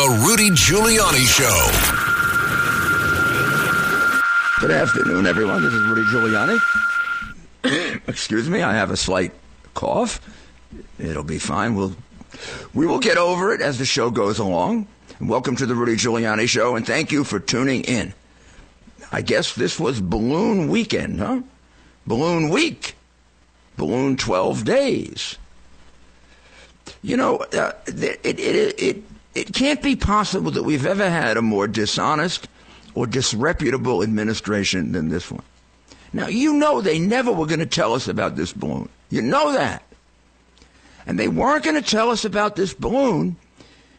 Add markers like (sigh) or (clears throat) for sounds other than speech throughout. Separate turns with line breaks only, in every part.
The Rudy Giuliani Show.
Good afternoon, everyone. This is Rudy Giuliani. (clears throat) Excuse me, I have a slight cough. It'll be fine. We'll we will get over it as the show goes along. welcome to the Rudy Giuliani Show, and thank you for tuning in. I guess this was Balloon Weekend, huh? Balloon Week. Balloon 12 days. You know, uh, it, it, it, it can't be possible that we've ever had a more dishonest or disreputable administration than this one. Now, you know they never were going to tell us about this balloon. You know that. And they weren't going to tell us about this balloon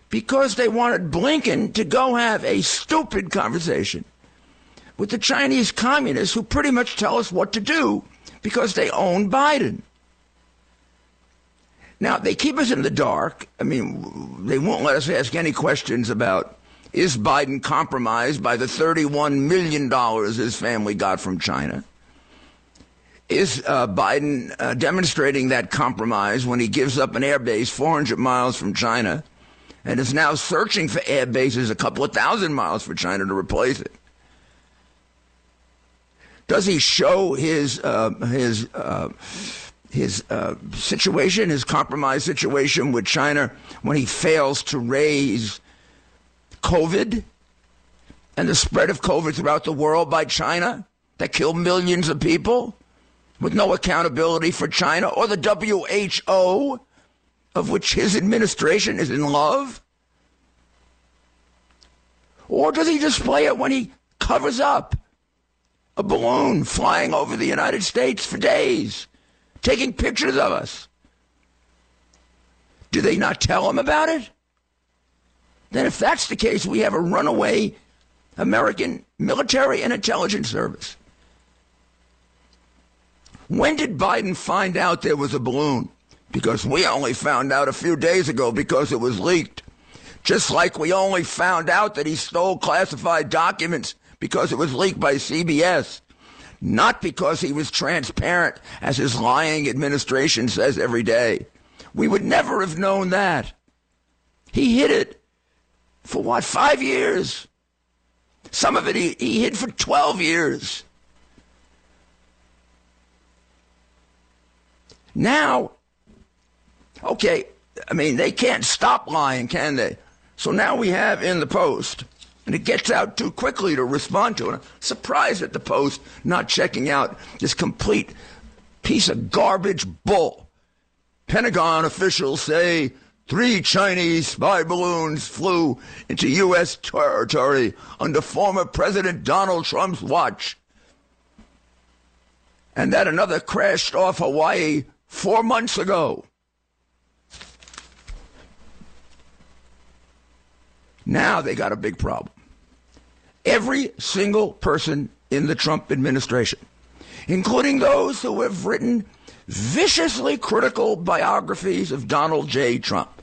because they wanted Blinken to go have a stupid conversation with the Chinese communists who pretty much tell us what to do because they own Biden. Now, they keep us in the dark. I mean, they won't let us ask any questions about is Biden compromised by the $31 million his family got from China? Is uh, Biden uh, demonstrating that compromise when he gives up an airbase 400 miles from China and is now searching for air bases a couple of thousand miles for China to replace it? Does he show his uh, his uh, his uh, situation, his compromised situation with China when he fails to raise COVID and the spread of COVID throughout the world by China that killed millions of people with no accountability for China or the WHO, of which his administration is in love? Or does he display it when he covers up a balloon flying over the United States for days? Taking pictures of us. Do they not tell them about it? Then, if that's the case, we have a runaway American military and intelligence service. When did Biden find out there was a balloon? Because we only found out a few days ago because it was leaked. Just like we only found out that he stole classified documents because it was leaked by CBS not because he was transparent, as his lying administration says every day. We would never have known that. He hid it for what, five years? Some of it he, he hid for 12 years. Now, okay, I mean, they can't stop lying, can they? So now we have in the Post and it gets out too quickly to respond to it. I'm surprised at the Post not checking out this complete piece of garbage bull. Pentagon officials say three Chinese spy balloons flew into U.S. territory under former President Donald Trump's watch. And that another crashed off Hawaii four months ago. Now they got a big problem. Every single person in the Trump administration, including those who have written viciously critical biographies of Donald J. Trump,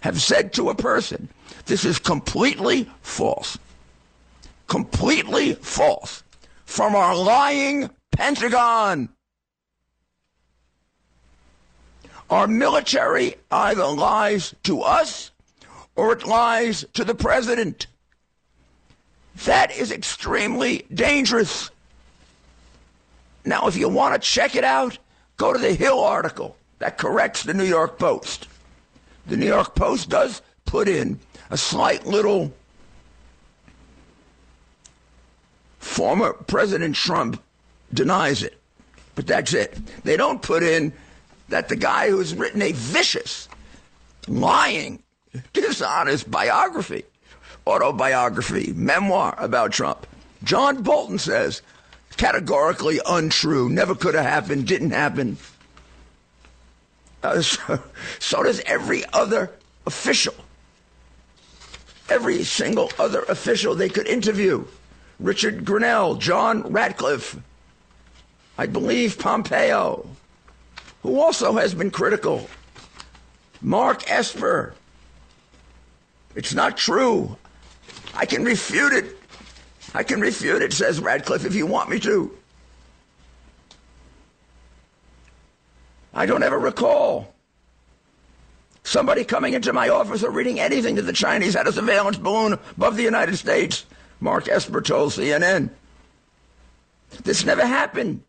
have said to a person, this is completely false. Completely false. From our lying Pentagon. Our military either lies to us or it lies to the president. That is extremely dangerous. Now, if you want to check it out, go to the Hill article that corrects the New York Post. The New York Post does put in a slight little former President Trump denies it. But that's it. They don't put in that the guy who's written a vicious, lying, dishonest biography, autobiography, memoir about Trump. John Bolton says, categorically untrue, never could have happened, didn't happen. Uh, (laughs) so, so does every other official. Every single other official they could interview. Richard Grenell, John Ratcliffe, I believe Pompeo, who also has been critical. Mark Esper, it's not true. I can refute it. I can refute it, says Ratcliffe, if you want me to. I don't ever recall somebody coming into my office or reading anything that the Chinese had a surveillance balloon above the United States. Mark Esper told CNN. This never happened.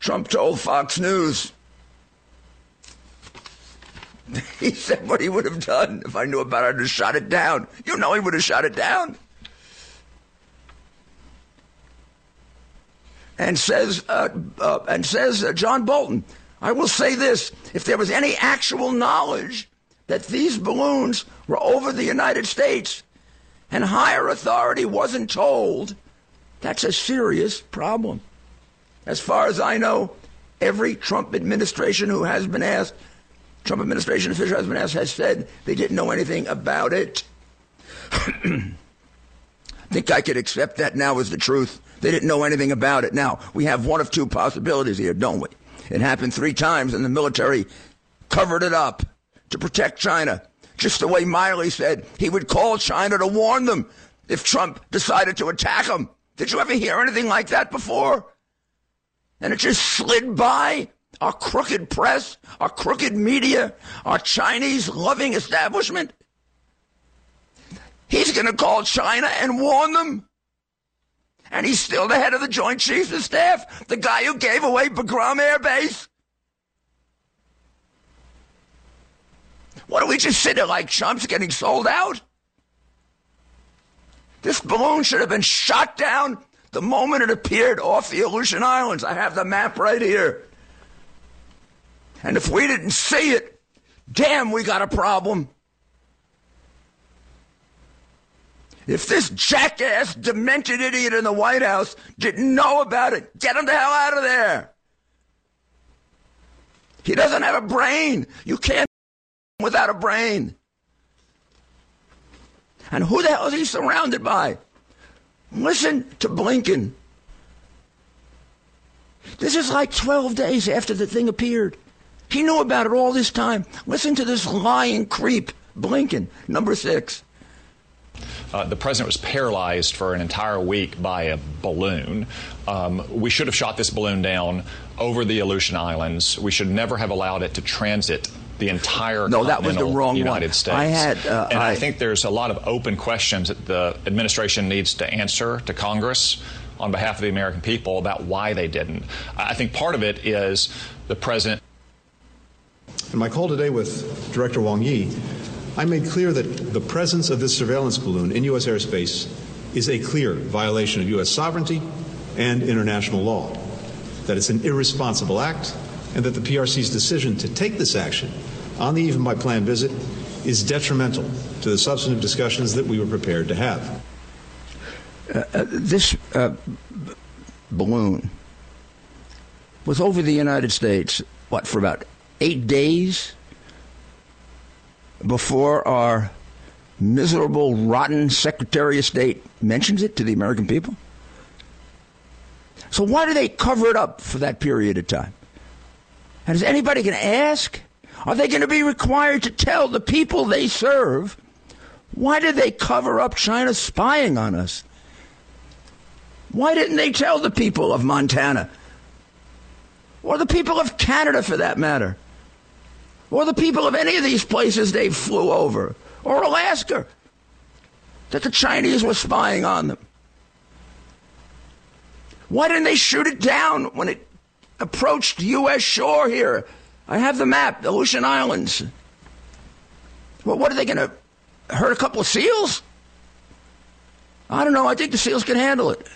Trump told Fox News. (laughs) He said what he would have done if I knew about it, I'd have shot it down. You know he would have shot it down. And says, uh, uh, and says uh, John Bolton, I will say this: if there was any actual knowledge that these balloons were over the United States, and higher authority wasn't told, that's a serious problem. As far as I know, every Trump administration who has been asked, Trump administration official has been asked, has said they didn't know anything about it. I (clears throat) think I could accept that now as the truth. They didn't know anything about it. Now, we have one of two possibilities here, don't we? It happened three times, and the military covered it up to protect China. Just the way Milley said he would call China to warn them if Trump decided to attack them. Did you ever hear anything like that before? And it just slid by our crooked press, our crooked media, our Chinese loving establishment. He's going to call China and warn them. And he's still the head of the Joint Chiefs of Staff, the guy who gave away Bagram Air Base. What do we just sit there like chumps getting sold out? This balloon should have been shot down the moment it appeared off the Aleutian Islands. I have the map right here. And if we didn't see it, damn, we got a problem. If this jackass, demented idiot in the White House didn't know about it, get him the hell out of there. He doesn't have a brain. You can't (laughs) without a brain. And who the hell is he surrounded by? Listen to Blinken. This is like 12 days after the thing appeared. He knew about it all this time. Listen to this lying creep, Blinken, number six.
Uh, the president was paralyzed for an entire week by a balloon. Um, we should have shot this balloon down over the Aleutian Islands. We should never have allowed it to transit the entire
no, that was the wrong
United
one.
States.
I had, uh,
and I,
I
think there's a lot of open questions that the administration needs to answer to Congress on behalf of the American people about why they didn't. I think part of it is the president.
In my call today with Director Wang Yi, I made clear that the presence of this surveillance balloon in U.S. airspace is a clear violation of U.S. sovereignty and international law, that it's an irresponsible act, and that the PRC's decision to take this action on the eve of my planned visit is detrimental to the substantive discussions that we were prepared to have.
Uh, uh, this uh, b- balloon was over the United States, what, for about eight days before our miserable, rotten Secretary of State mentions it to the American people? So why do they cover it up for that period of time? And is anybody going to ask? Are they going to be required to tell the people they serve why did they cover up China spying on us? Why didn't they tell the people of Montana? Or the people of Canada, for that matter? Or the people of any of these places they flew over? Or Alaska? That the Chinese were spying on them? Why didn't they shoot it down when it approached U.S. shore here? I have the map, the Aleutian Islands. Well, what are they going to hurt a couple of seals? I don't know. I think the seals can handle it.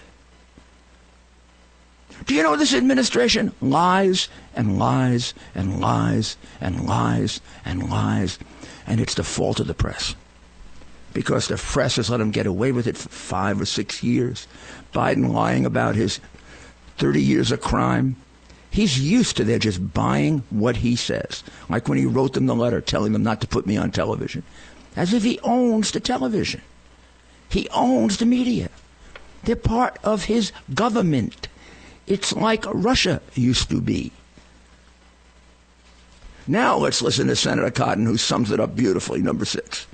Do you know this administration lies and lies and lies and lies and lies, and it's the fault of the press because the press has let him get away with it for five or six years. Biden lying about his 30 years of crime. He's used to their just buying what he says, like when he wrote them the letter telling them not to put me on television, as if he owns the television. He owns the media. They're part of his government. It's like Russia used to be. Now let's listen to Senator Cotton, who sums it up beautifully. Number six.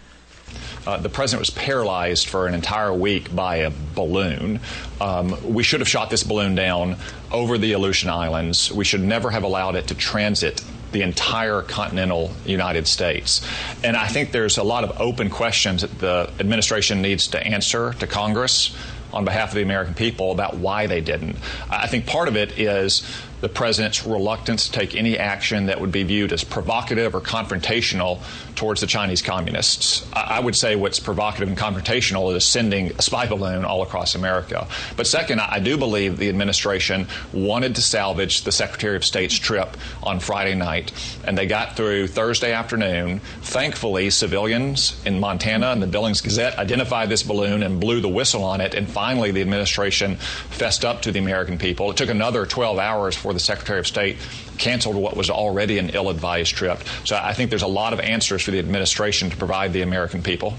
Uh, the president was paralyzed for an entire week by a balloon. Um, we should have shot this balloon down over the Aleutian Islands. We should never have allowed it to transit the entire continental United States. And I think there's a lot of open questions that the administration needs to answer to Congress on behalf of the American people about why they didn't. I think part of it is the president's reluctance to take any action that would be viewed as provocative or confrontational towards the Chinese communists. I would say what's provocative and confrontational is sending a spy balloon all across America. But second, I do believe the administration wanted to salvage the Secretary of State's trip on Friday night, and they got through Thursday afternoon. Thankfully, civilians in Montana and the Billings Gazette identified this balloon and blew the whistle on it, and finally the administration fessed up to the American people. It took another 12 hours for the Secretary of State canceled what was already an ill advised trip. So I think there's a lot of answers for the administration to provide the American people.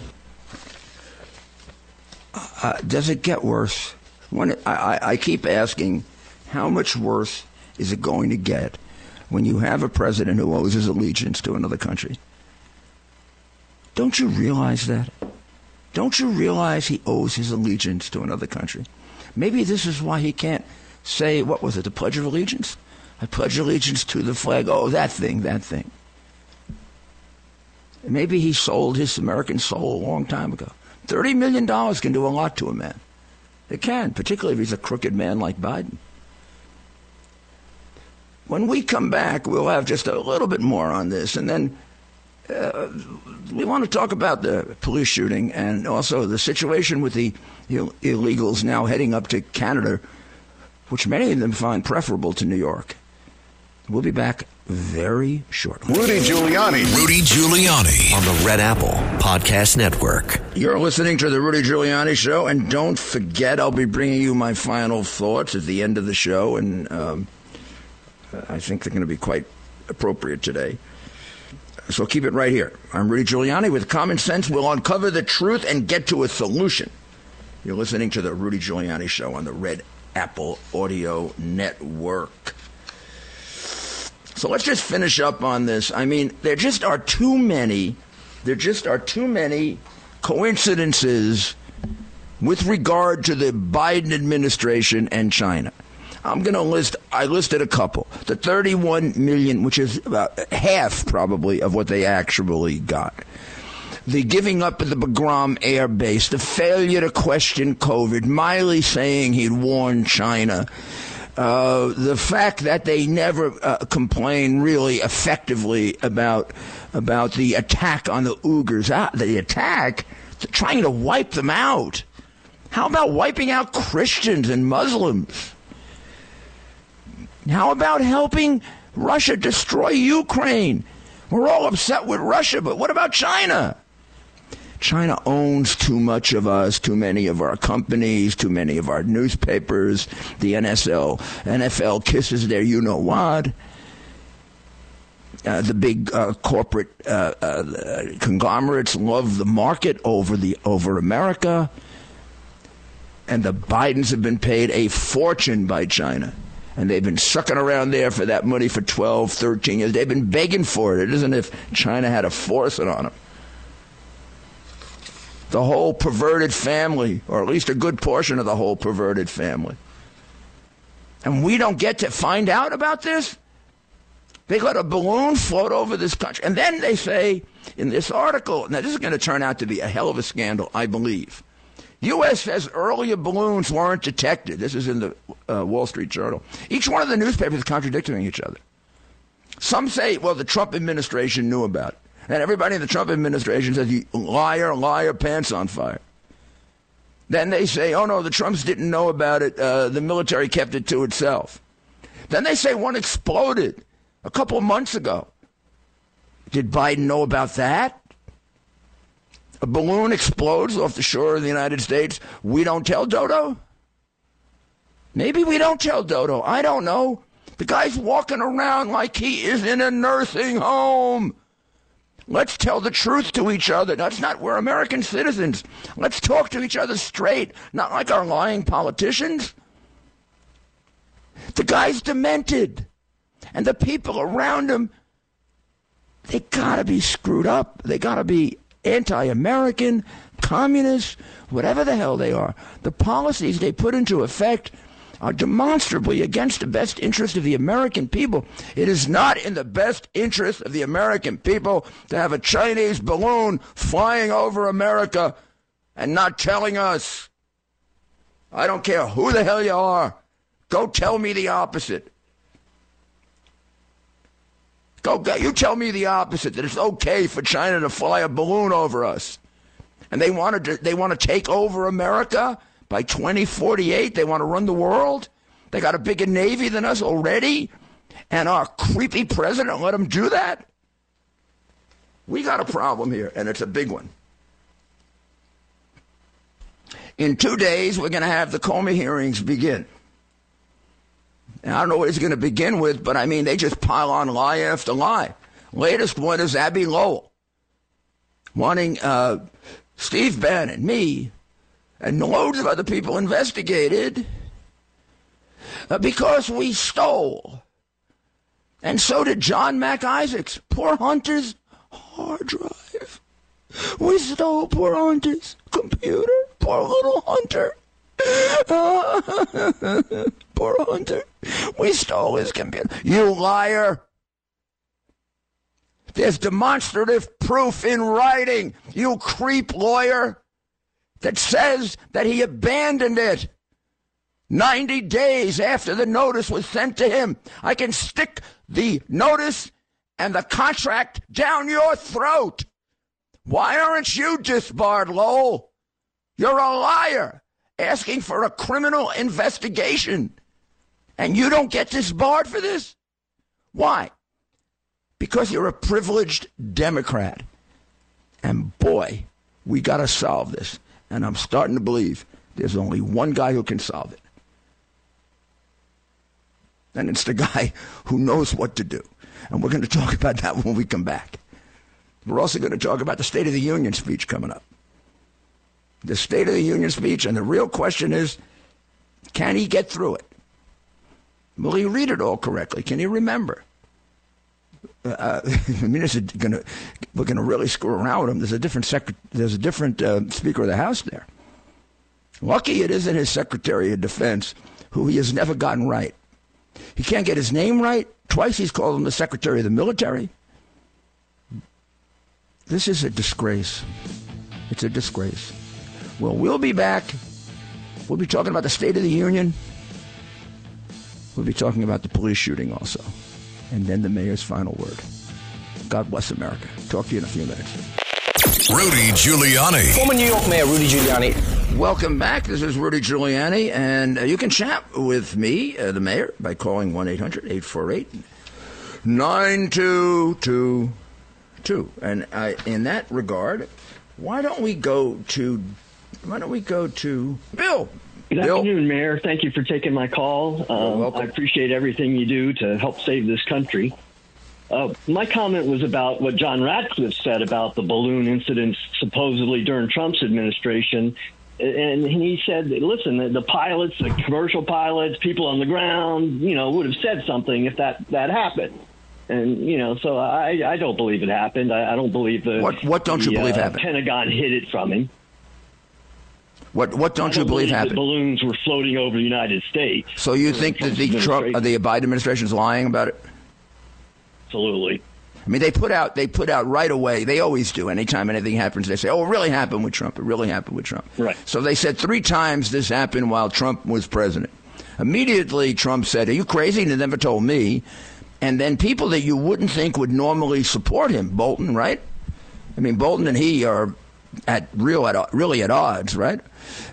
Uh, does it get worse? When it, I, I keep asking, how much worse is it going to get when you have a president who owes his allegiance to another country? Don't you realize that? Don't you realize he owes his allegiance to another country? Maybe this is why he can't say, what was it, the Pledge of Allegiance? I pledge allegiance to the flag. Oh, that thing, that thing. Maybe he sold his American soul a long time ago. $30 million can do a lot to a man. It can, particularly if he's a crooked man like Biden. When we come back, we'll have just a little bit more on this. And then uh, we want to talk about the police shooting and also the situation with the Ill- illegals now heading up to Canada, which many of them find preferable to New York. We'll be back very shortly.
Rudy Giuliani. Rudy Giuliani
on the Red Apple Podcast Network.
You're listening to the Rudy Giuliani Show, and don't forget, I'll be bringing you my final thoughts at the end of the show, and um, I think they're going to be quite appropriate today. So keep it right here. I'm Rudy Giuliani. With common sense, we'll uncover the truth and get to a solution. You're listening to the Rudy Giuliani Show on the Red Apple Audio Network. So let's just finish up on this. I mean, there just are too many, there just are too many coincidences with regard to the Biden administration and China. I'm going to list, I listed a couple. The 31 million, which is about half probably of what they actually got. The giving up of the Bagram Air Base, the failure to question COVID, Milley saying he'd warned China, uh, the fact that they never uh, complain really effectively about about the attack on the Uyghurs, uh, the attack, trying to wipe them out. How about wiping out Christians and Muslims? How about helping Russia destroy Ukraine? We're all upset with Russia, but what about China? China owns too much of us, too many of our companies, too many of our newspapers. The NSL, NFL kisses their you know what. Uh, the big uh, corporate uh, uh, conglomerates love the market over the over America, and the Bidens have been paid a fortune by China, and they've been sucking around there for that money for 12, 13 years. They've been begging for it. It isn't if China had to force it on them the whole perverted family, or at least a good portion of the whole perverted family. And we don't get to find out about this? They let a balloon float over this country. And then they say in this article, now this is going to turn out to be a hell of a scandal, I believe. U.S. says earlier balloons weren't detected. This is in the uh, Wall Street Journal. Each one of the newspapers is contradicting each other. Some say, well, the Trump administration knew about it. And everybody in the Trump administration says, you liar, liar, pants on fire. Then they say, oh no, the Trumps didn't know about it. Uh, the military kept it to itself. Then they say one exploded a couple of months ago. Did Biden know about that? A balloon explodes off the shore of the United States. We don't tell Dodo? Maybe we don't tell Dodo. I don't know. The guy's walking around like he is in a nursing home. Let's tell the truth to each other. That's not, we're American citizens. Let's talk to each other straight, not like our lying politicians. The guy's demented. And the people around him, they gotta be screwed up. They gotta be anti American, communist, whatever the hell they are. The policies they put into effect are demonstrably against the best interest of the American people. It is not in the best interest of the American people to have a Chinese balloon flying over America and not telling us. I don't care who the hell you are. Go tell me the opposite. Go, you tell me the opposite that it's okay for China to fly a balloon over us. And they want to they want to take over America by 2048. They want to run the world. They got a bigger navy than us already. And our creepy president let them do that. We got a problem here, and it's a big one. In two days, we're going to have the Comey hearings begin. And I don't know what he's going to begin with, but I mean, they just pile on lie after lie. Latest one is Abby Lowell wanting uh, Steve Bannon, me, and loads of other people investigated uh, because we stole. And so did John Mac Isaacs, poor Hunter's hard drive. We stole poor Hunter's computer, poor little Hunter. (laughs) poor Hunter. We stole his computer. You liar. There's demonstrative proof in writing, you creep lawyer, that says that he abandoned it. 90 days after the notice was sent to him. I can stick the notice and the contract down your throat. Why aren't you disbarred, Lowell? You're a liar asking for a criminal investigation. And you don't get disbarred for this? Why? Because you're a privileged Democrat. And boy, we got to solve this. And I'm starting to believe there's only one guy who can solve it. And it's the guy who knows what to do. And we're going to talk about that when we come back. We're also going to talk about the State of the Union speech coming up the State of the Union speech, and the real question is can he get through it? Will he read it all correctly? Can he remember? Uh, (laughs) is it gonna, we're going to really screw around with him. There's a different sec- there's a different uh, Speaker of the House there. Lucky it isn't his Secretary of Defense, who he has never gotten right. He can't get his name right. Twice he's called him the Secretary of the Military. This is a disgrace. It's a disgrace. Well, we'll be back. We'll be talking about the State of the Union. We'll be talking about the police shooting also. And then the mayor's final word. God bless America. Talk to you in a few minutes.
Rudy Giuliani.
Former New York Mayor Rudy Giuliani.
Welcome back. This is Rudy Giuliani, and uh, you can chat with me, uh, the mayor, by calling 1 800 848 9222. And I, in that regard, why don't we go to why don't we go to Bill?
Good
Bill?
afternoon, Mayor. Thank you for taking my call. Um, I appreciate everything you do to help save this country. Uh, my comment was about what John Ratcliffe said about the balloon incidents supposedly during Trump's administration. And he said, listen, the, the pilots, the commercial pilots, people on the ground, you know, would have said something if that, that happened. And, you know, so I, I don't believe it happened. I, I don't believe the,
What- what don't you believe
uh,
happened?
Pentagon hid it from him.
What what don't, you believe
the
happened?
balloons were floating over the United States.
So you think that the Trump, uh, the Biden administration is lying about it?
Absolutely.
I mean, they put out they put out right away. They always do. Anytime anything happens, they say, "Oh, it really happened with Trump. It really happened with Trump."
Right.
So they said three times this happened while Trump was president. Immediately, Trump said, "Are you crazy?" And they never told me. And then people that you wouldn't think would normally support him, Bolton, right? I mean, Bolton and he are at real at really at odds, right?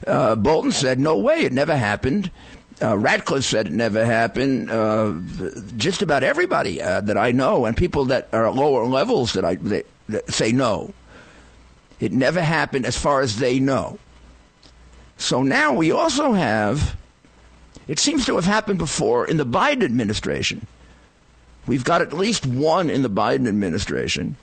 Uh, Bolton said, "No way, it never happened." Uh, Ratcliffe said it never happened. Uh, just about everybody uh, that I know, and people that are at lower levels that I that, that say no, it never happened as far as they know. So now we also have. It seems to have happened before in the Biden administration. We've got at least one in the Biden administration.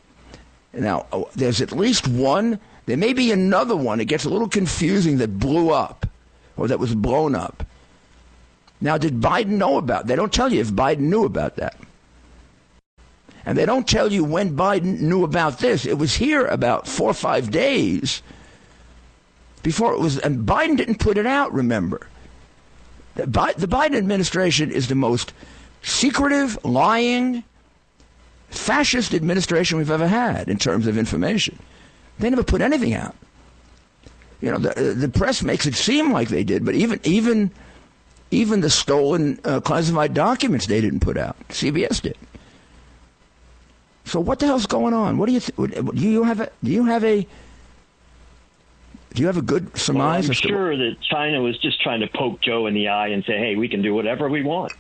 Now, oh, there's at least one. There may be another one. It gets a little confusing that blew up or that was blown up. Now, did Biden know about? They don't tell you if Biden knew about that. And they don't tell you when Biden knew about this. It was here about four or five days before it was, and Biden didn't put it out, remember. The Biden administration is the most secretive, lying, fascist administration we've ever had in terms of information. They never put anything out. You know, the, the press makes it seem like they did, but even even even the stolen uh, classified documents they didn't put out. CBS did. So what the hell's going on? What do you th- do? You have a do you have a do you have a good surmise?
Well, I'm sure that China was just trying to poke Joe in the eye and say, "Hey, we can do whatever we want."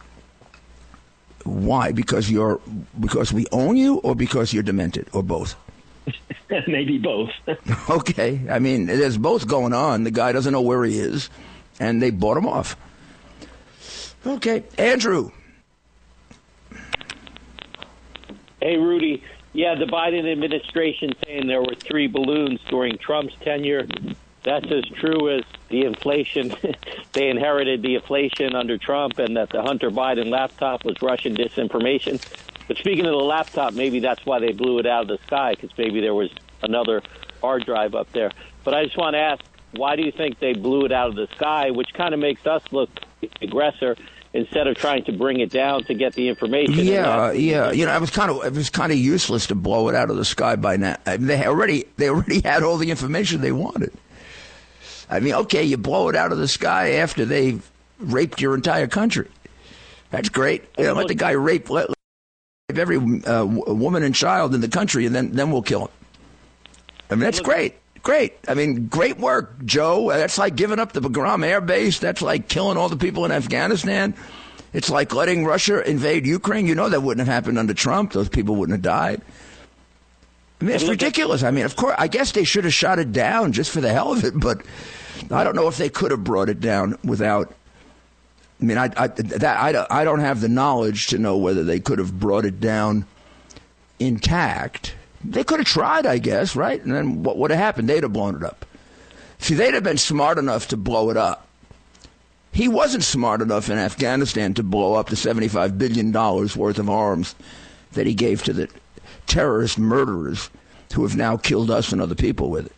Why? Because you're because we own you, or because you're demented, or both? (laughs)
Maybe both. (laughs)
okay, I mean, there's both going on. The guy doesn't know where he is, and they bought him off. Okay, Andrew.
Hey, Rudy. Yeah, the Biden administration saying there were three balloons during Trump's tenure. That's as true as the inflation. (laughs) they inherited the inflation under Trump, and that the Hunter Biden laptop was Russian disinformation. But speaking of the laptop, maybe that's why they blew it out of the sky, because maybe there was another hard drive up there. But I just want to ask, why do you think they blew it out of the sky, which kind of makes us look aggressor instead of trying to bring it down to get the information.
Yeah, yeah. You know, it was kind of it was kind of useless to blow it out of the sky by now. I mean, they already they already had all the information they wanted. I mean, okay, you blow it out of the sky after they've raped your entire country. That's great. You know, let the guy rape let, let every uh, woman and child in the country, and then then we'll kill him. I mean, that's great great. I mean, great work, Joe. That's like giving up the Bagram Air Base. That's like killing all the people in Afghanistan. It's like letting Russia invade Ukraine. You know that wouldn't have happened under Trump. Those people wouldn't have died. I mean, it's ridiculous. I mean, of course, I guess they should have shot it down just for the hell of it, but I don't know if they could have brought it down without. I mean, I, I, that, I, I don't have the knowledge to know whether they could have brought it down intact they could have tried, I guess, right? And then what would have happened? They'd have blown it up. See, they'd have been smart enough to blow it up. He wasn't smart enough in Afghanistan to blow up the $75 billion worth of arms that he gave to the terrorist murderers who have now killed us and other people with it.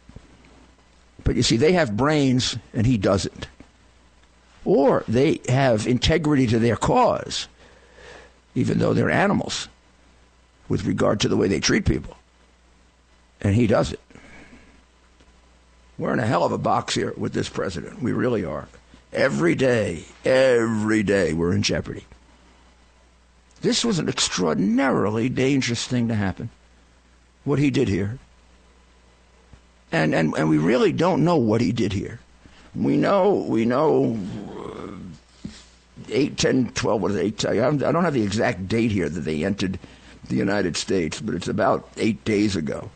But you see, they have brains and he doesn't. Or they have integrity to their cause, even though they're animals with regard to the way they treat people and he does it. We're in a hell of a box here with this president. We really are. Every day, every day, we're in jeopardy. This was an extraordinarily dangerous thing to happen, what he did here. And, and, and we really don't know what he did here. We know, we know uh, 8, 10, 12, what is it, 8, I don't have the exact date here that they entered the United States, but it's about eight days ago.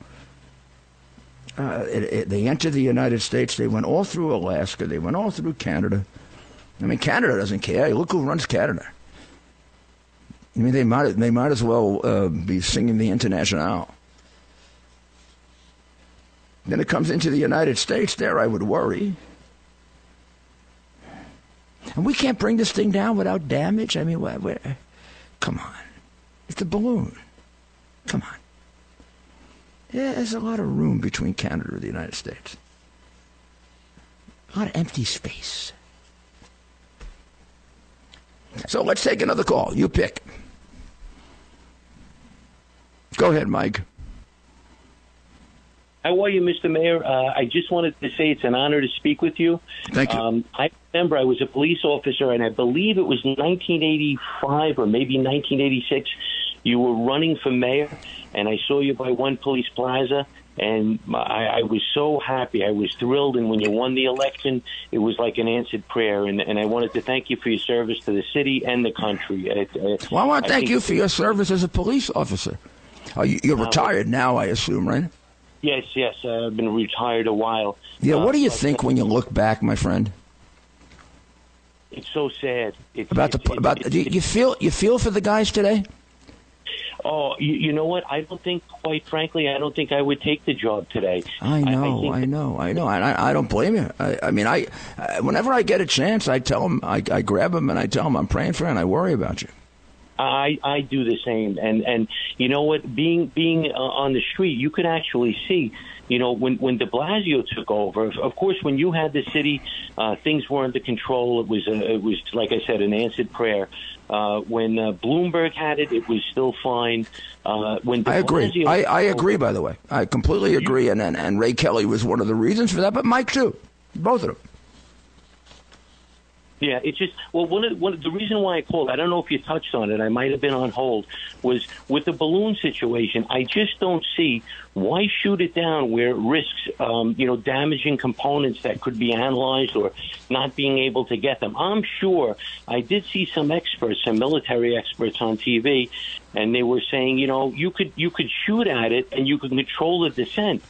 Uh, it, it, they entered the United States. They went all through Alaska. They went all through Canada. I mean, Canada doesn't care. Look who runs Canada. I mean, they might they might as well uh, be singing the International. Then it comes into the United States. There, I would worry. And we can't bring this thing down without damage. I mean, where, where, come on, it's a balloon. Come on. Yeah, there's a lot of room between Canada and the United States. A lot of empty space. So let's take another call. You pick. Go ahead, Mike.
How are you, Mr. Mayor? Uh, I just wanted to say it's an honor to speak with you.
Thank you. Um,
I remember I was a police officer, and I believe it was 1985 or maybe 1986. You were running for mayor, and I saw you by One Police Plaza, and I, I was so happy. I was thrilled, and when you won the election, it was like an answered prayer. And, and I wanted to thank you for your service to the city and the country. It,
it, well, I want to thank you for your service as a police officer. Oh, you, are uh, retired uh, now, I assume, right?
Yes, yes. Uh, I've been retired a while.
Yeah. What do you uh, think when you look back, my friend?
It's so sad. It's,
about
it's,
the about. do you feel you feel for the guys today?
Oh, you, you, know what? I don't think, quite frankly, I don't think I would take the job today.
I know, I, I know, I know, and I, I don't blame you. I, I mean, I, I, whenever I get a chance, I tell them, I, I grab them and I tell them I'm praying for you and I worry about you.
I I do the same, and and you know what? Being being uh, on the street, you could actually see. You know, when when De Blasio took over, of course, when you had the city, uh, things were under control. It was a, it was like I said, an answered prayer. Uh, when uh, Bloomberg had it, it was still fine. Uh, when De
I agree.
Blasio
I, I agree. By the way, I completely agree. And, and and Ray Kelly was one of the reasons for that, but Mike too. Both of them.
Yeah, it's just well, one of, one of the reason why I called, I don't know if you touched on it. I might have been on hold. Was with the balloon situation. I just don't see why shoot it down where it risks, um, you know, damaging components that could be analyzed or not being able to get them. I'm sure I did see some experts, some military experts on TV, and they were saying, you know, you could you could shoot at it and you could control the descent.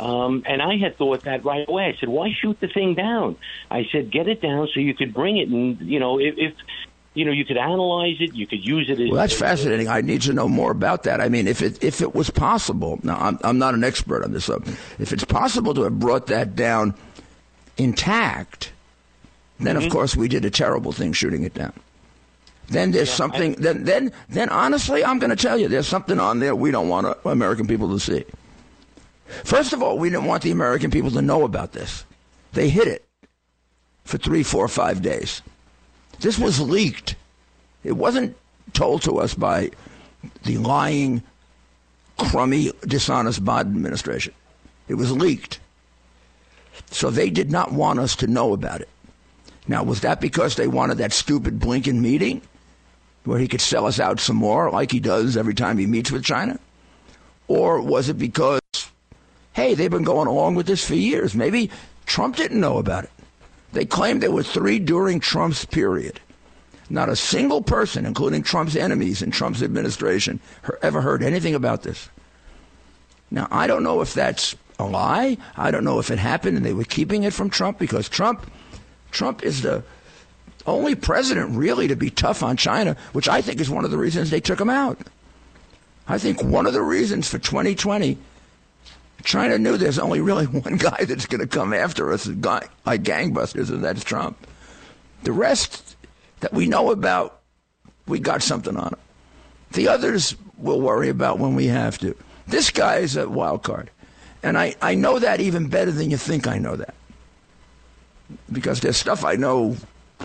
Um, and I had thought that right away. I said, why shoot the thing down? I said, get it down so you could bring it, and you know, if, if you know, you could analyze it, you could use it. As,
Well, that's fascinating. I need to know more about that. I mean, if it if it was possible, now I'm I'm not an expert on this. So if it's possible to have brought that down intact, then
Mm-hmm.
of course we did a terrible thing shooting it down. Then there's something. then then then honestly, I'm going to tell you, there's something on there we don't want American people to see. First of all, we didn't want the American people to know about this. They hid it for three, four, five days. This was leaked. It wasn't told to us by the lying, crummy, dishonest Biden administration. It was leaked. So they did not want us to know about it. Now, was that because they wanted that stupid Blinken meeting where he could sell us out some more like he does every time he meets with China? Or was it because, hey, they've been going along with this for years? Maybe Trump didn't know about it. They claimed there were three during Trump's period. Not a single person, including Trump's enemies in Trump's administration, ever heard anything about this. Now, I don't know if that's a lie. I don't know if it happened and they were keeping it from Trump because Trump, Trump is the only president really to be tough on China, which I think is one of the reasons they took him out. I think one of the reasons for 2020 China knew there's only really (laughs) one guy that's going to come after us guy- like gangbusters, and that's Trump. The rest that we know about, we got something on him. The others we'll worry about when we have to. This guy is a wild card. And I, I know that even better than you think I know that. Because there's stuff I know uh,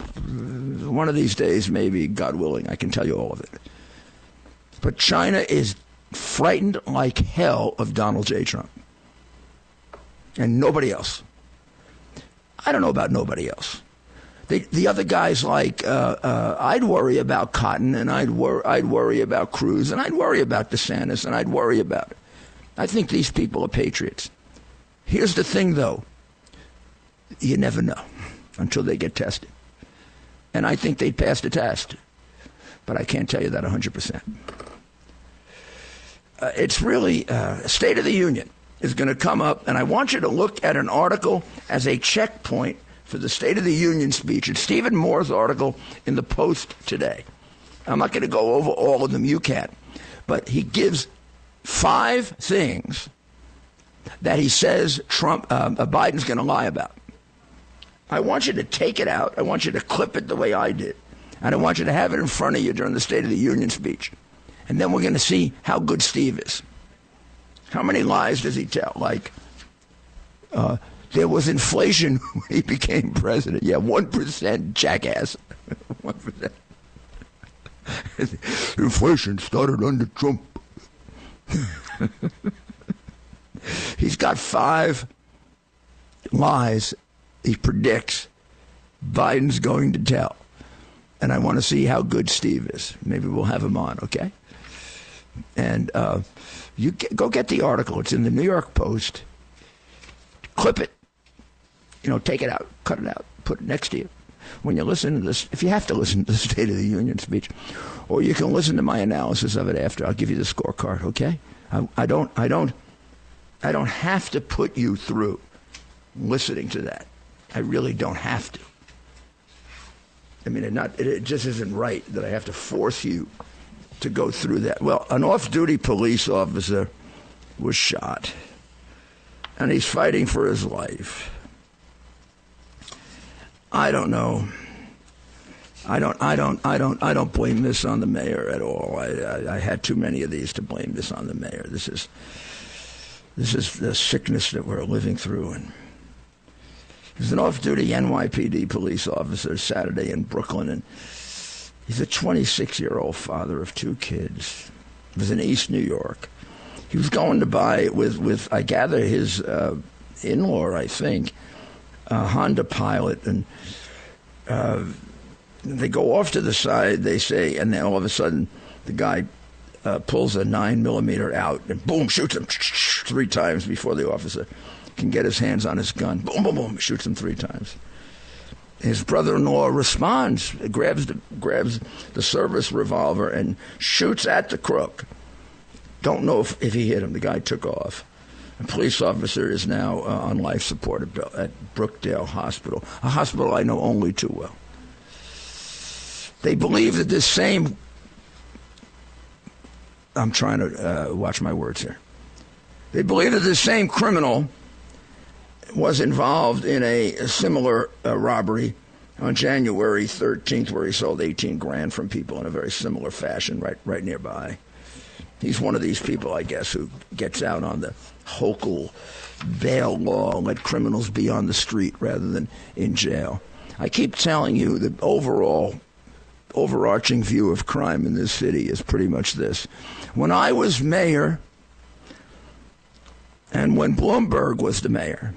one of these days, maybe, God willing, I can tell you all of it. But China is frightened like hell of Donald J. Trump. And nobody else. I don't know about nobody else. The, the other guys like uh, uh, I'd worry about Cotton and I'd wor- I'd worry about Cruz and I'd worry about DeSantis and I'd worry about. I think these people are patriots. Here's the thing, though. You never know until they get tested, and I think they'd pass the test, but I can't tell you that 100 percent. Uh, it's really uh, State of the Union is going to come up, and I want you to look at an article as a checkpoint for the State of the Union speech. It's Stephen Moore's article in the Post today. I'm not going to go over all of them, you can. But he gives five things that he says Trump, uh, uh, Biden's going to lie about. I want you to take it out. I want you to clip it the way I did. And I want you to have it in front of you during the State of the Union speech. And then we're going to see how good Steve is. How many lies does he tell? Like, uh, there was inflation (laughs) when he became president. Yeah, 1% jackass. (laughs) 1%. (laughs) inflation started under Trump. He's got five lies he predicts Biden's going to tell. And I want to see how good Steve is. Maybe we'll have him on, okay? And uh, you get, go get the article. It's in the New York Post. Clip it. You know, take it out, cut it out, put it next to you. When you listen to this, if you have to listen to the (laughs) State of the Union speech, or you can listen to my analysis of it after, I'll give you the scorecard, okay? I, I don't, I don't, I don't have to put you through listening to that. I really don't have to. I mean, it not it just isn't right that I have to force you to go through that. Well, an off-duty police officer was shot, and he's fighting for his life. I don't know. I don't, I don't, I don't, I don't blame this on the mayor at all. I, I, I had too many of these to blame this on the mayor. This is, this is the sickness that we're living through. And there's an off-duty NYPD police officer Saturday in Brooklyn, and he's a 26-year-old father of two kids. He was in East New York. He was going to buy with, with I gather his uh, in-law, I think, a Honda Pilot, and. Uh, they go off to the side, they say, and then all of a sudden the guy uh, pulls a nine millimeter out and boom, shoots him three times before the officer can get his hands on his gun. Boom, boom, boom, shoots him three times. His brother-in-law responds, grabs the, grabs the service revolver and shoots at the crook. Don't know if, if he hit him. The guy took off. A police officer is now uh, on life support at, Brookdale Hospital, a hospital I know only too well. They believe that this same. I'm trying to uh, watch my words here. They believe that this same criminal was involved in a, a similar uh, robbery on January 13th, where he sold 18 grand from people in a very similar fashion, right, right nearby. He's one of these people, I guess, who gets out on the Hochul bail law, let criminals be on the street rather than in jail. I keep telling you the overall, overarching view of crime in this city is pretty much this. When I was mayor, and when Bloomberg was the mayor,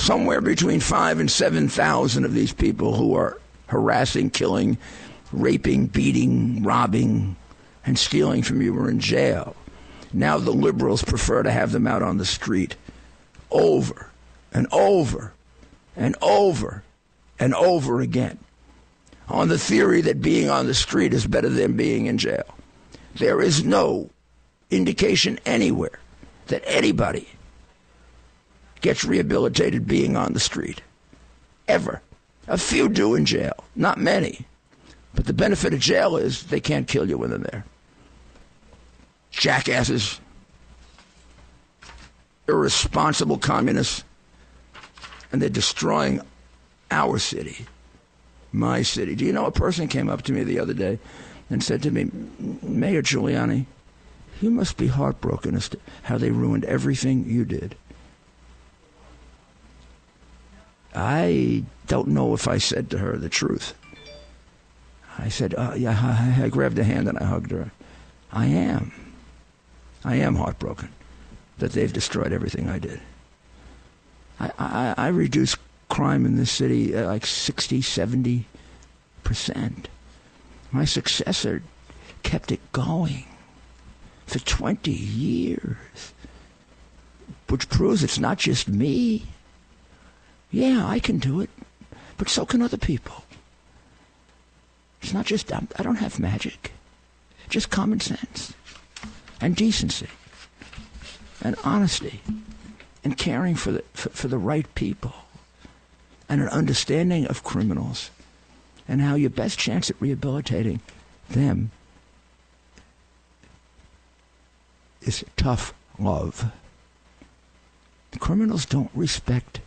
somewhere between five and seven thousand of these people who are harassing, killing, raping, beating, robbing, and stealing from you were in jail. Now the liberals prefer to have them out on the street over and over and over and over again on the theory that being on the street is better than being in jail. There is no indication anywhere that anybody gets rehabilitated being on the street. Ever. A few do in jail, not many. But the benefit of jail is they can't kill you when they're there. Jackasses, irresponsible communists, and they're destroying our city my city. Do you know a person came up to me the other day and said to me, Mayor Giuliani, you must be heartbroken as to how they ruined everything you did. I don't know if I said to her the truth. I said, uh, yeah, I, I grabbed her hand and I hugged her. I am. I am heartbroken that they've destroyed everything I did. I, I, I reduced crime in this city uh, like 60, 70 percent. My successor kept it going for 20 years, which proves it's not just me. Yeah, I can do it, but so can other people. It's not just, I don't have magic, just common sense and decency and honesty and caring for the, for, for the right people and an understanding of criminals and how your best chance at rehabilitating them is tough love. The criminals don't respect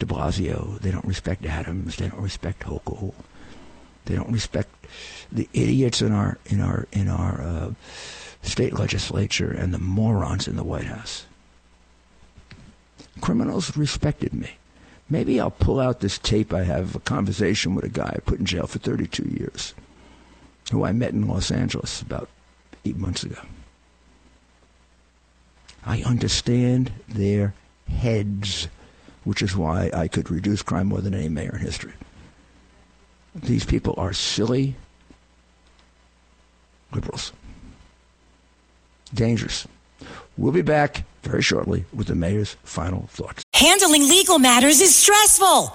de Blasio. They don't respect Adams. They don't respect Hochul. They don't respect the idiots in our in our in our uh, state legislature and the morons in the White House. Criminals respected me. Maybe I'll pull out this tape I have of a conversation with a guy I put in jail for 32 years, who I met in Los Angeles about eight months ago. I understand their heads, which is why I could reduce crime more than any mayor in history. These people are silly liberals. Dangerous. We'll be back very shortly with the mayor's final thoughts.
Handling legal matters is stressful.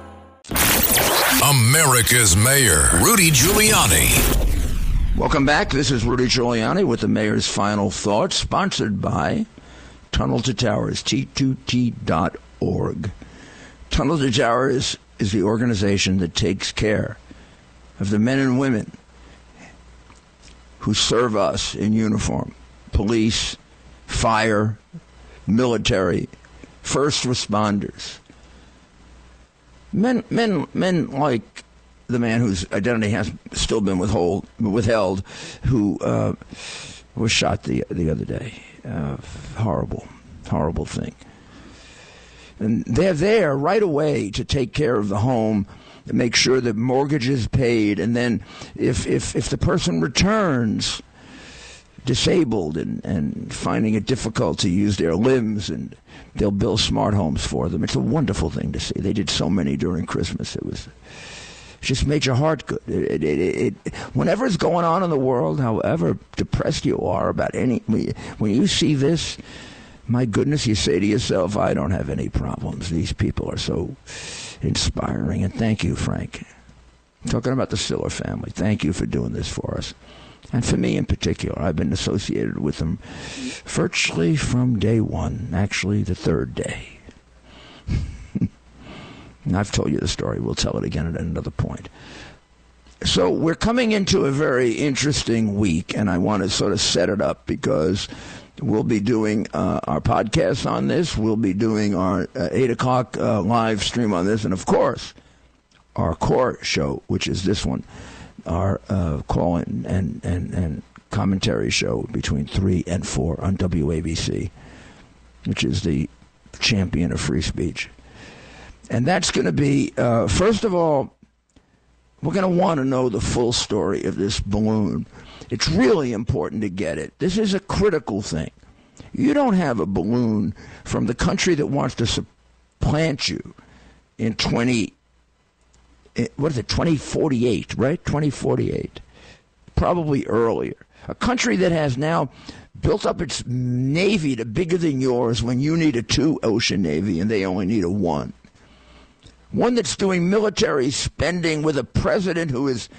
America's Mayor, Rudy Giuliani.
Welcome back. This is Rudy Giuliani with the Mayor's Final Thoughts, sponsored by Tunnel to Towers, T2T.org. Tunnel to Towers is the organization that takes care of the men and women who serve us in uniform police, fire, military, first responders. Men, men, men like the man whose identity has still been withhold, withheld, who uh, was shot the the other day. Uh, horrible, horrible thing. And they're there right away to take care of the home, make sure the mortgage is paid, and then if if if the person returns disabled and, and finding it difficult to use their limbs and they'll build smart homes for them. It's a wonderful thing to see. They did so many during Christmas. It was just made your heart good. It, it, it, it, whenever it's going on in the world, however depressed you are about any, when you see this, my goodness, you say to yourself, I don't have any problems. These people are so inspiring. And thank you, Frank. Talking about the Siller family, thank you for doing this for us. And for me in particular, I've been associated with them virtually from day one, actually, the third day. (laughs) I've told you the story. We'll tell it again at another point. So we're coming into a very interesting week, and I want to sort of set it up because we'll be doing uh, our podcast on this. We'll be doing our uh, 8 o'clock uh, live stream on this, and of course, our core show, which is this one our uh, call in and, and, and commentary show between 3 and 4 on WABC, which is the champion of free speech. And that's going to be, uh, first of all, we're going to want to know the full story of this balloon. It's really important to get it. This is a critical thing. You don't have a balloon from the country that wants to supplant you in 20 Eh, Eh, what is it, 2048, right? 2048. Probably earlier. A country that has now built up its navy to bigger than yours when you need a two ocean navy and they only need a one. One that's doing military spending with a president who is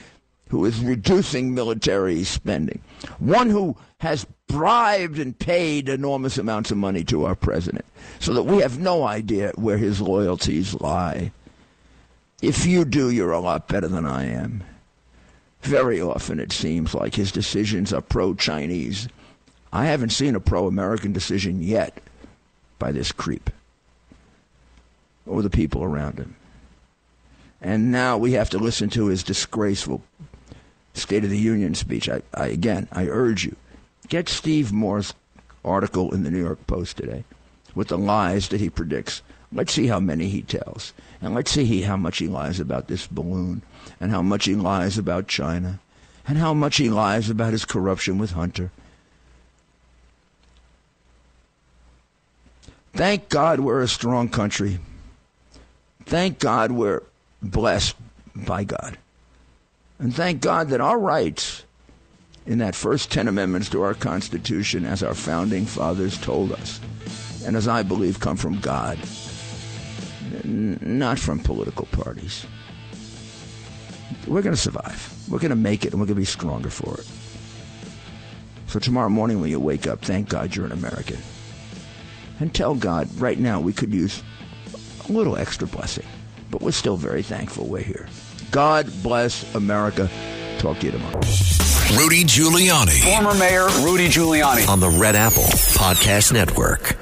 who is reducing military spending. One who has bribed and paid enormous amounts of money to our president so that we have no idea where his loyalties lie. If you do, you're a lot better than I am. Very often it seems like his decisions are pro Chinese. I haven't seen a pro American decision yet by this creep or the people around him. And now we have to listen to his disgraceful State of the Union speech. I, I again, I urge you, get Steve Moore's article in the New York Post today with the lies that he predicts. Let's see how many he tells. And let's see how much he lies about this balloon, and how much he lies about China, and how much he lies about his corruption with Hunter. Thank God we're a strong country. Thank God we're blessed by God. And thank God that our rights in that first 10 amendments to our Constitution, as our founding fathers told us, and as I believe come from God, not from political parties. We're going to survive. We're going to make it, and we're going to be stronger for it. So tomorrow morning when you wake up, thank God you're an American. And tell God, right now we could use a little extra blessing, but we're still very thankful we're here. God bless America. Talk to you tomorrow.
Rudy Giuliani.
Former Mayor Rudy Giuliani on the Red Apple Podcast Network.